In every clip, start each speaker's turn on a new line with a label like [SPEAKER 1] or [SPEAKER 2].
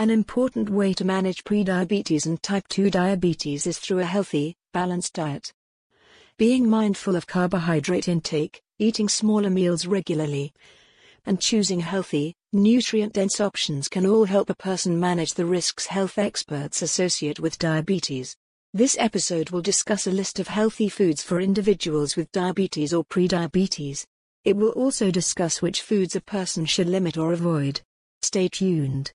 [SPEAKER 1] An important way to manage prediabetes and type 2 diabetes is through a healthy, balanced diet. Being mindful of carbohydrate intake, eating smaller meals regularly, and choosing healthy, nutrient dense options can all help a person manage the risks health experts associate with diabetes. This episode will discuss a list of healthy foods for individuals with diabetes or prediabetes. It will also discuss which foods a person should limit or avoid. Stay tuned.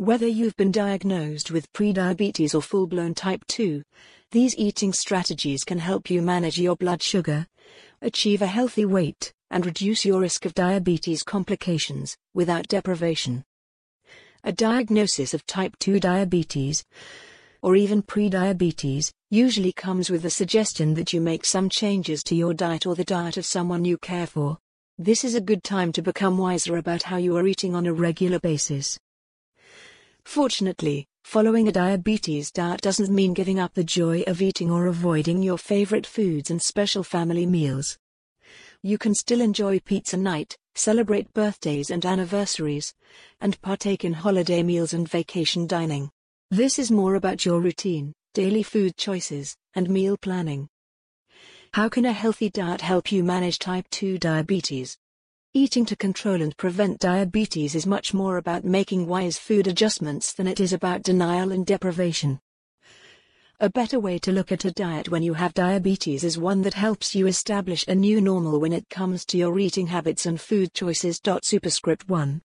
[SPEAKER 1] Whether you've been diagnosed with prediabetes or full blown type 2, these eating strategies can help you manage your blood sugar, achieve a healthy weight, and reduce your risk of diabetes complications without deprivation. A diagnosis of type 2 diabetes, or even prediabetes, usually comes with the suggestion that you make some changes to your diet or the diet of someone you care for. This is a good time to become wiser about how you are eating on a regular basis. Fortunately, following a diabetes diet doesn't mean giving up the joy of eating or avoiding your favorite foods and special family meals. You can still enjoy pizza night, celebrate birthdays and anniversaries, and partake in holiday meals and vacation dining. This is more about your routine, daily food choices, and meal planning. How can a healthy diet help you manage type 2 diabetes? Eating to control and prevent diabetes is much more about making wise food adjustments than it is about denial and deprivation. A better way to look at a diet when you have diabetes is one that helps you establish a new normal when it comes to your eating habits and food choices. Superscript 1.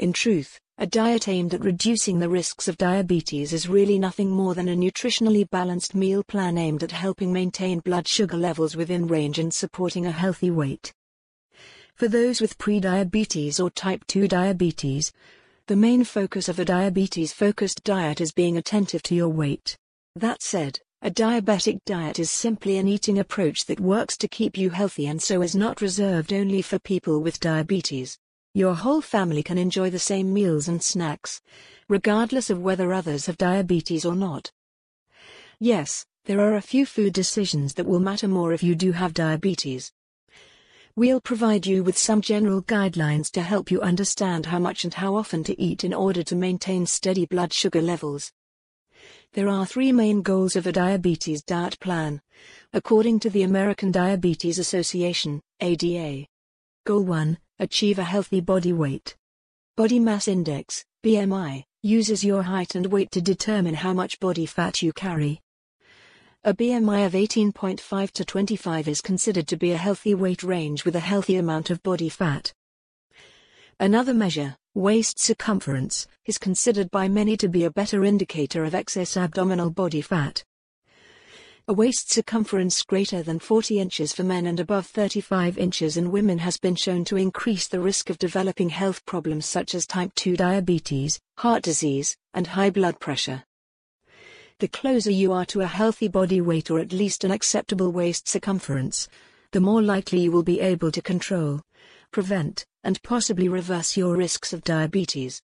[SPEAKER 1] In truth, a diet aimed at reducing the risks of diabetes is really nothing more than a nutritionally balanced meal plan aimed at helping maintain blood sugar levels within range and supporting a healthy weight. For those with prediabetes or type 2 diabetes, the main focus of a diabetes focused diet is being attentive to your weight. That said, a diabetic diet is simply an eating approach that works to keep you healthy and so is not reserved only for people with diabetes. Your whole family can enjoy the same meals and snacks, regardless of whether others have diabetes or not. Yes, there are a few food decisions that will matter more if you do have diabetes. We'll provide you with some general guidelines to help you understand how much and how often to eat in order to maintain steady blood sugar levels. There are three main goals of a diabetes diet plan, according to the American Diabetes Association, ADA. Goal 1 Achieve a healthy body weight. Body mass index, BMI, uses your height and weight to determine how much body fat you carry. A BMI of 18.5 to 25 is considered to be a healthy weight range with a healthy amount of body fat. Another measure, waist circumference, is considered by many to be a better indicator of excess abdominal body fat. A waist circumference greater than 40 inches for men and above 35 inches in women has been shown to increase the risk of developing health problems such as type 2 diabetes, heart disease, and high blood pressure. The closer you are to a healthy body weight or at least an acceptable waist circumference, the more likely you will be able to control, prevent, and possibly reverse your risks of diabetes.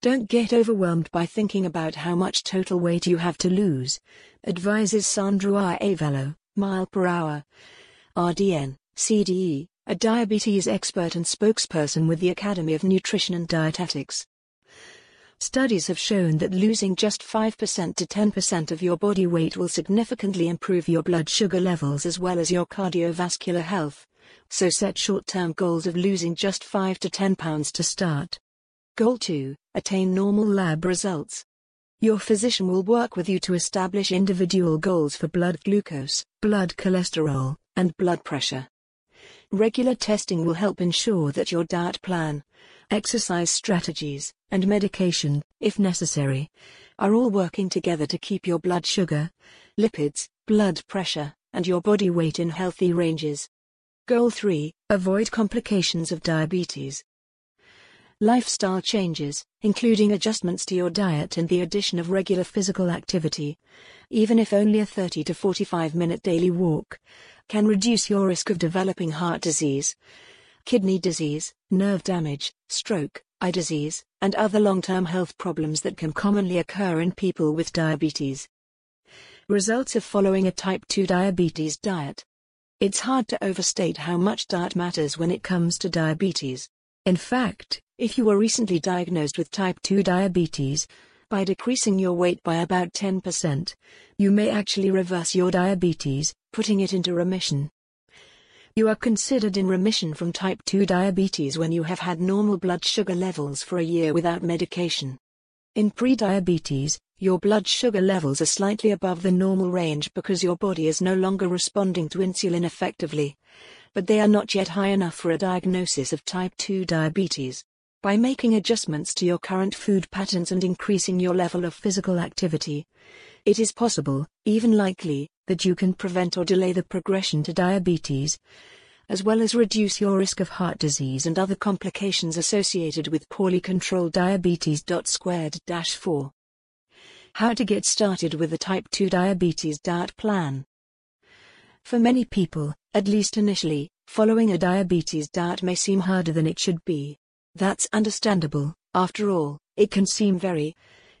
[SPEAKER 1] Don't get overwhelmed by thinking about how much total weight you have to lose, advises Sandra Arévalo, mile per hour. RDN, CDE, a diabetes expert and spokesperson with the Academy of Nutrition and Dietetics. Studies have shown that losing just 5% to 10% of your body weight will significantly improve your blood sugar levels as well as your cardiovascular health. So set short-term goals of losing just 5 to 10 pounds to start. Goal 2. Attain normal lab results. Your physician will work with you to establish individual goals for blood glucose, blood cholesterol, and blood pressure. Regular testing will help ensure that your diet plan, exercise strategies, and medication, if necessary, are all working together to keep your blood sugar, lipids, blood pressure, and your body weight in healthy ranges. Goal 3 Avoid complications of diabetes. Lifestyle changes, including adjustments to your diet and the addition of regular physical activity, even if only a 30 to 45 minute daily walk, can reduce your risk of developing heart disease, kidney disease, nerve damage, stroke, eye disease, and other long-term health problems that can commonly occur in people with diabetes. Results of following a type 2 diabetes diet. It's hard to overstate how much diet matters when it comes to diabetes. In fact, If you were recently diagnosed with type 2 diabetes, by decreasing your weight by about 10%, you may actually reverse your diabetes, putting it into remission. You are considered in remission from type 2 diabetes when you have had normal blood sugar levels for a year without medication. In prediabetes, your blood sugar levels are slightly above the normal range because your body is no longer responding to insulin effectively, but they are not yet high enough for a diagnosis of type 2 diabetes. By making adjustments to your current food patterns and increasing your level of physical activity, it is possible, even likely, that you can prevent or delay the progression to diabetes, as well as reduce your risk of heart disease and other complications associated with poorly controlled diabetes. Squared 4. How to get started with a type 2 diabetes diet plan. For many people, at least initially, following a diabetes diet may seem harder than it should be. That's understandable, after all, it can seem very,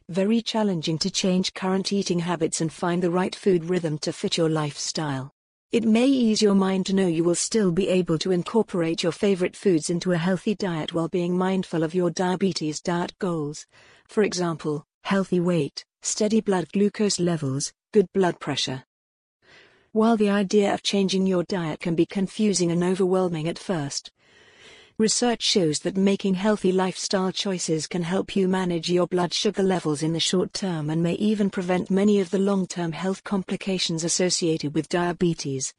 [SPEAKER 1] very challenging to change current eating habits and find the right food rhythm to fit your lifestyle. It may ease your mind to know you will still be able to incorporate your favorite foods into a healthy diet while being mindful of your diabetes diet goals. For example, healthy weight, steady blood glucose levels, good blood pressure. While the idea of changing your diet can be confusing and overwhelming at first, Research shows that making healthy lifestyle choices can help you manage your blood sugar levels in the short term and may even prevent many of the long term health complications associated with diabetes.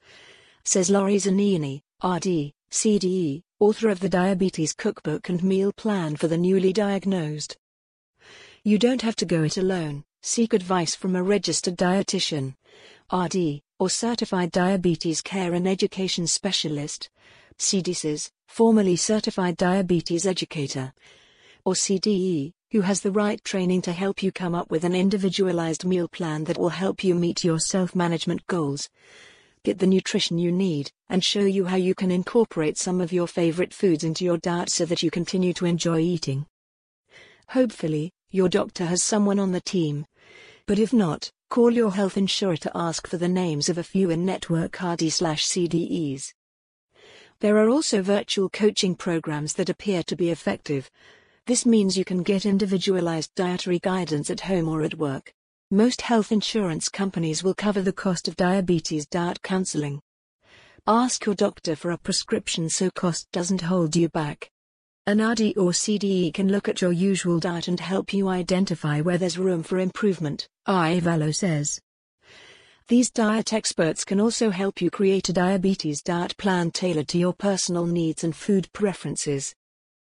[SPEAKER 1] Says Lori Zanini, RD, CDE, author of the Diabetes Cookbook and Meal Plan for the Newly Diagnosed. You don't have to go it alone, seek advice from a registered dietitian, RD, or certified diabetes care and education specialist, CDCES, formerly certified diabetes educator, or CDE, who has the right training to help you come up with an individualized meal plan that will help you meet your self management goals, get the nutrition you need, and show you how you can incorporate some of your favorite foods into your diet so that you continue to enjoy eating. Hopefully, your doctor has someone on the team. But if not, call your health insurer to ask for the names of a few in network RD/CDEs. There are also virtual coaching programs that appear to be effective. This means you can get individualized dietary guidance at home or at work. Most health insurance companies will cover the cost of diabetes diet counseling. Ask your doctor for a prescription so cost doesn't hold you back. An RD or CDE can look at your usual diet and help you identify where there's room for improvement, Arévalo says. These diet experts can also help you create a diabetes diet plan tailored to your personal needs and food preferences.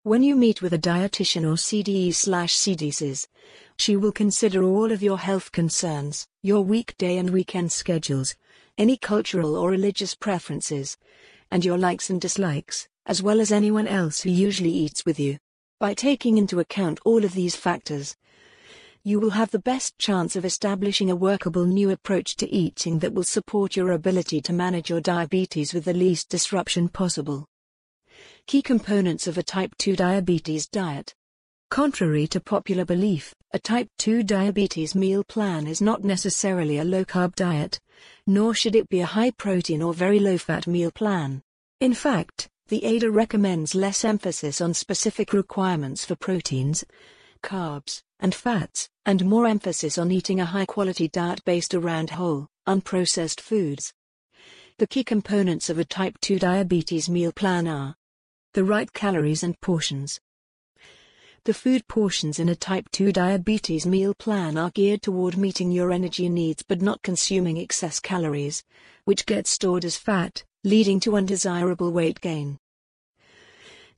[SPEAKER 1] When you meet with a dietitian or CDE slash CDCES, she will consider all of your health concerns, your weekday and weekend schedules, any cultural or religious preferences, and your likes and dislikes, as well as anyone else who usually eats with you. By taking into account all of these factors, you will have the best chance of establishing a workable new approach to eating that will support your ability to manage your diabetes with the least disruption possible. Key components of a type 2 diabetes diet. Contrary to popular belief, a type 2 diabetes meal plan is not necessarily a low carb diet, nor should it be a high protein or very low fat meal plan. In fact, the ADA recommends less emphasis on specific requirements for proteins, carbs, and fats, and more emphasis on eating a high quality diet based around whole, unprocessed foods. The key components of a type 2 diabetes meal plan are the right calories and portions. The food portions in a type 2 diabetes meal plan are geared toward meeting your energy needs but not consuming excess calories, which get stored as fat, leading to undesirable weight gain.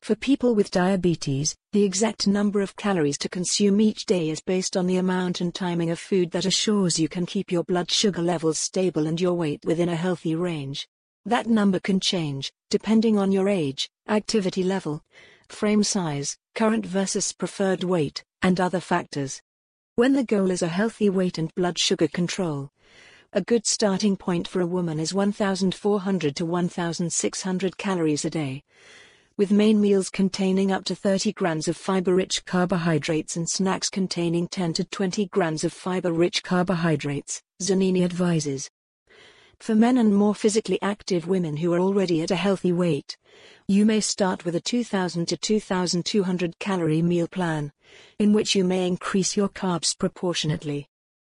[SPEAKER 1] For people with diabetes, the exact number of calories to consume each day is based on the amount and timing of food that assures you can keep your blood sugar levels stable and your weight within a healthy range. That number can change, depending on your age, activity level, frame size, current versus preferred weight, and other factors. When the goal is a healthy weight and blood sugar control, a good starting point for a woman is 1,400 to 1,600 calories a day with main meals containing up to 30 grams of fiber-rich carbohydrates and snacks containing 10 to 20 grams of fiber-rich carbohydrates, Zanini advises. For men and more physically active women who are already at a healthy weight, you may start with a 2000 to 2200 calorie meal plan, in which you may increase your carbs proportionately.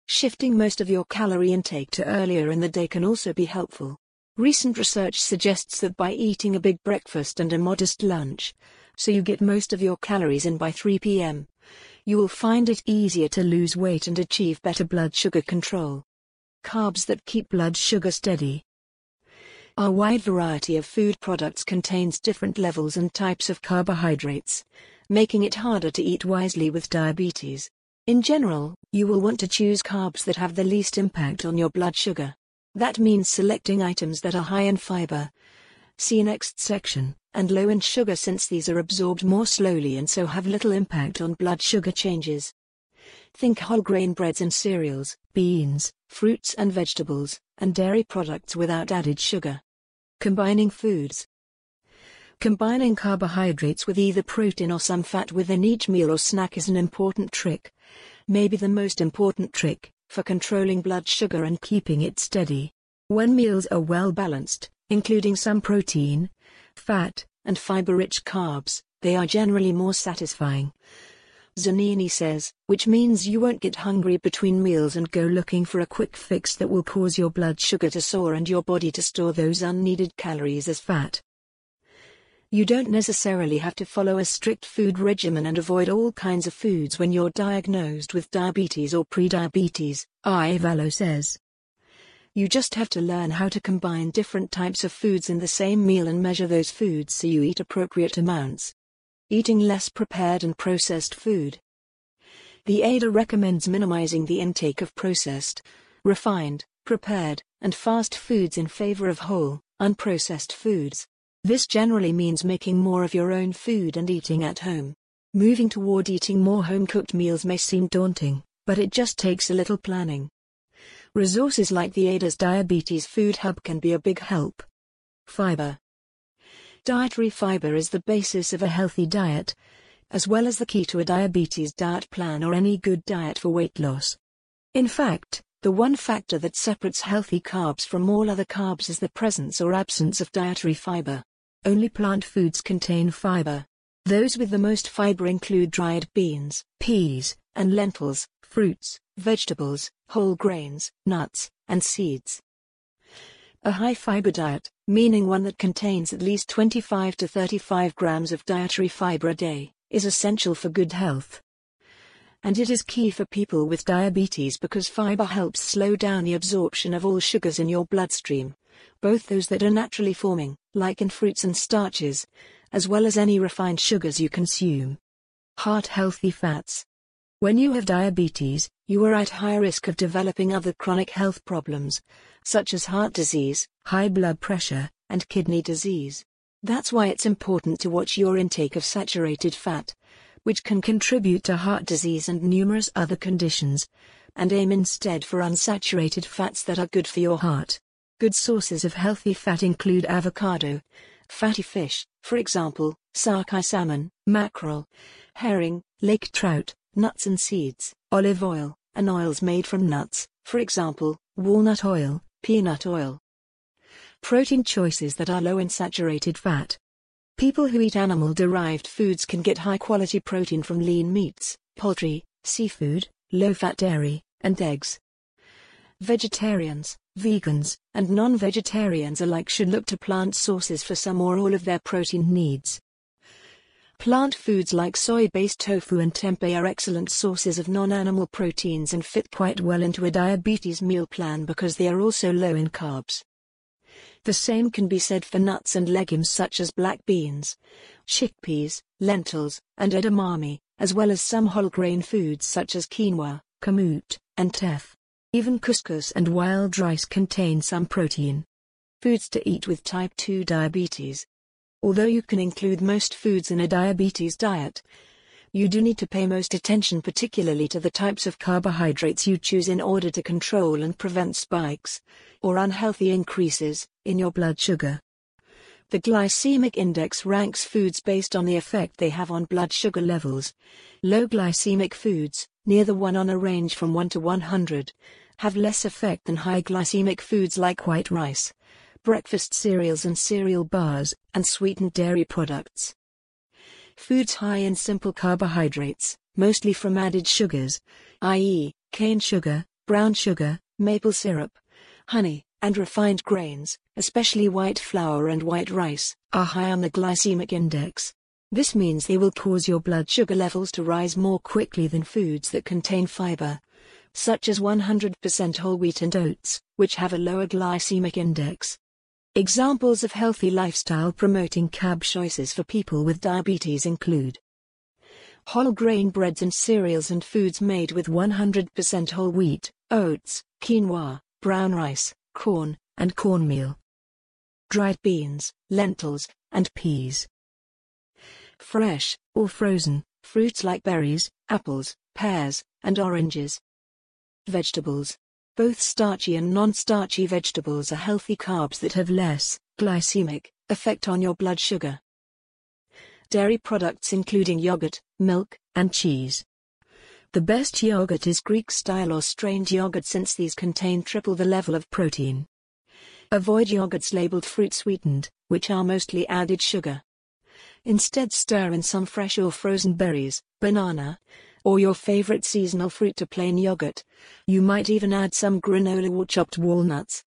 [SPEAKER 1] Shifting most of your calorie intake to earlier in the day can also be helpful. Recent research suggests that by eating a big breakfast and a modest lunch, so you get most of your calories in by 3 p.m., you will find it easier to lose weight and achieve better blood sugar control. Carbs that keep blood sugar steady. Our wide variety of food products contains different levels and types of carbohydrates, making it harder to eat wisely with diabetes. In general, you will want to choose carbs that have the least impact on your blood sugar. That means selecting items that are high in fiber. See next section, and low in sugar since these are absorbed more slowly and so have little impact on blood sugar changes. Think whole grain breads and cereals, beans, fruits and vegetables, and dairy products without added sugar. Combining foods. Combining carbohydrates with either protein or some fat within each meal or snack is an important trick. Maybe the most important trick for controlling blood sugar and keeping it steady. When meals are well balanced, including some protein, fat, and fiber-rich carbs, they are generally more satisfying. Zanini says, which means you won't get hungry between meals and go looking for a quick fix that will cause your blood sugar to soar and your body to store those unneeded calories as fat. You don't necessarily have to follow a strict food regimen and avoid all kinds of foods when you're diagnosed with diabetes or prediabetes, Arévalo says. You just have to learn how to combine different types of foods in the same meal and measure those foods so you eat appropriate amounts. Eating less prepared and processed food. The ADA recommends minimizing the intake of processed, refined, prepared, and fast foods in favor of whole, unprocessed foods. This generally means making more of your own food and eating at home. Moving toward eating more home cooked meals may seem daunting, but it just takes a little planning. Resources like the ADA's Diabetes Food Hub can be a big help. Fiber. Dietary fiber is the basis of a healthy diet, as well as the key to a diabetes diet plan or any good diet for weight loss. In fact, the one factor that separates healthy carbs from all other carbs is the presence or absence of dietary fiber. Only plant foods contain fiber. Those with the most fiber include dried beans, peas, and lentils, fruits, vegetables, whole grains, nuts, and seeds. A high fiber diet, meaning one that contains at least 25 to 35 grams of dietary fiber a day, is essential for good health. And it is key for people with diabetes because fiber helps slow down the absorption of all sugars in your bloodstream, both those that are naturally forming, like in fruits and starches, as well as any refined sugars you consume. Heart healthy fats. When you have diabetes, you are at higher risk of developing other chronic health problems, such as heart disease, high blood pressure, and kidney disease. That's why it's important to watch your intake of saturated fat, which can contribute to heart disease and numerous other conditions, and aim instead for unsaturated fats that are good for your heart. Good sources of healthy fat include avocado, fatty fish, for example, sockeye salmon, mackerel, herring, lake trout, nuts and seeds, olive oil, and oils made from nuts, for example, walnut oil, peanut oil. Protein choices that are low in saturated fat. People who eat animal derived foods can get high quality protein from lean meats, poultry, seafood, low fat dairy, and eggs. Vegetarians, vegans, and non-vegetarians alike should look to plant sources for some or all of their protein needs. Plant foods like soy-based tofu and tempeh are excellent sources of non-animal proteins and fit quite well into a diabetes meal plan because they are also low in carbs. The same can be said for nuts and legumes such as black beans, chickpeas, lentils, and edamame, as well as some whole grain foods such as quinoa, kamut, and teff. Even couscous and wild rice contain some protein. Foods to eat with type 2 diabetes. Although you can include most foods in a diabetes diet, you do need to pay most attention particularly to the types of carbohydrates you choose in order to control and prevent spikes, or unhealthy increases, in your blood sugar. The glycemic index ranks foods based on the effect they have on blood sugar levels. Low glycemic foods, near the 1 on a range from 1 to 100, have less effect than high glycemic foods like white rice, breakfast cereals and cereal bars, and sweetened dairy products. Foods high in simple carbohydrates, mostly from added sugars, i.e., cane sugar, brown sugar, maple syrup, honey, and refined grains, especially white flour and white rice, are high on the glycemic index. This means they will cause your blood sugar levels to rise more quickly than foods that contain fiber, such as 100% whole wheat and oats, which have a lower glycemic index. Examples of healthy lifestyle promoting carb choices for people with diabetes include whole grain breads and cereals and foods made with 100% whole wheat, oats, quinoa, brown rice, corn, and cornmeal, dried beans, lentils, and peas. Fresh, or frozen, fruits like berries, apples, pears, and oranges. Vegetables, both starchy and non-starchy vegetables are healthy carbs that have less glycemic effect on your blood sugar. Dairy products including yogurt, milk, and cheese. The best yogurt is Greek style or strained yogurt since these contain triple the level of protein. Avoid yogurts labeled fruit sweetened, which are mostly added sugar. Instead stir in some fresh or frozen berries, banana, or your favorite seasonal fruit to plain yogurt. You might even add some granola or chopped walnuts.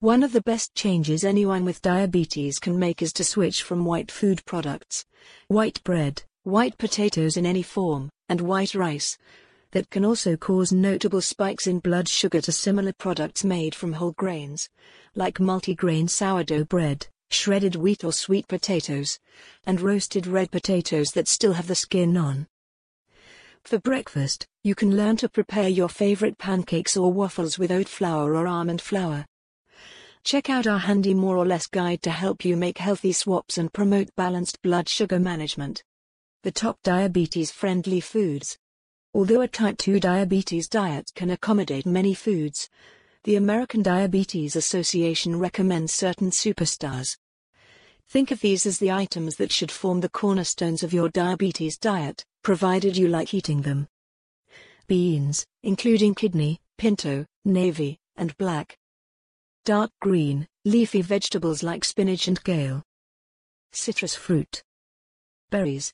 [SPEAKER 1] One of the best changes anyone with diabetes can make is to switch from white food products, white bread, white potatoes in any form, and white rice, that can also cause notable spikes in blood sugar to similar products made from whole grains, like multigrain sourdough bread, shredded wheat or sweet potatoes, and roasted red potatoes that still have the skin on. For breakfast, you can learn to prepare your favorite pancakes or waffles with oat flour or almond flour. Check out our handy more or less guide to help you make healthy swaps and promote balanced blood sugar management. The top diabetes friendly foods. Although a type 2 diabetes diet can accommodate many foods, the American Diabetes Association recommends certain superstars. Think of these as the items that should form the cornerstones of your diabetes diet provided you like eating them. Beans, including kidney, pinto, navy, and black. Dark green, leafy vegetables like spinach and kale. Citrus fruit. Berries.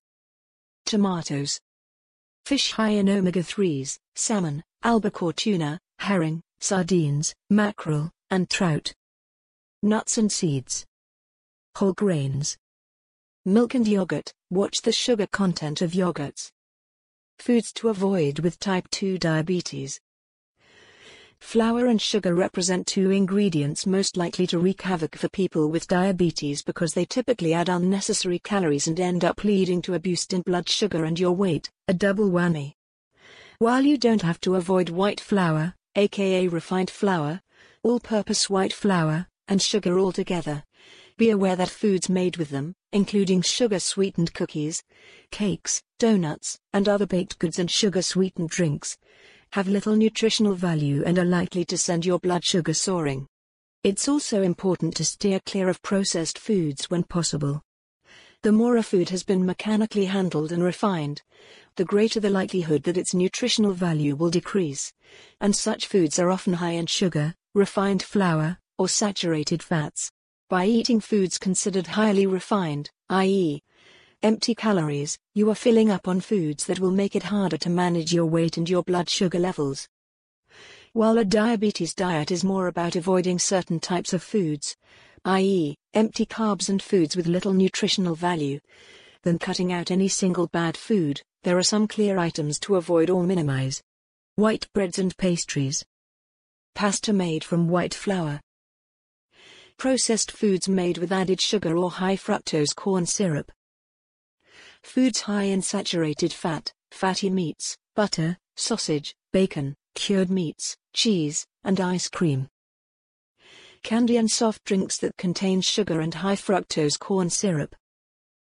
[SPEAKER 1] Tomatoes. Fish high in omega-3s, salmon, albacore tuna, herring, sardines, mackerel, and trout. Nuts and seeds. Whole grains. Milk and yogurt, watch the sugar content of yogurts. Foods to avoid with type 2 diabetes. Flour and sugar represent two ingredients most likely to wreak havoc for people with diabetes because they typically add unnecessary calories and end up leading to a boost in blood sugar and your weight, a double whammy. While you don't have to avoid white flour, aka refined flour, all-purpose white flour, and sugar altogether, be aware that foods made with them, including sugar-sweetened cookies, cakes, donuts, and other baked goods and sugar-sweetened drinks, have little nutritional value and are likely to send your blood sugar soaring. It's also important to steer clear of processed foods when possible. The more a food has been mechanically handled and refined, the greater the likelihood that its nutritional value will decrease. And such foods are often high in sugar, refined flour, or saturated fats. By eating foods considered highly refined, i.e., empty calories, you are filling up on foods that will make it harder to manage your weight and your blood sugar levels. While a diabetes diet is more about avoiding certain types of foods, i.e., empty carbs and foods with little nutritional value, than cutting out any single bad food, there are some clear items to avoid or minimize. White breads and pastries. Pasta made from white flour processed foods made with added sugar or high fructose corn syrup. Foods high in saturated fat, fatty meats, butter, sausage, bacon, cured meats, cheese, and ice cream. Candy and soft drinks that contain sugar and high fructose corn syrup.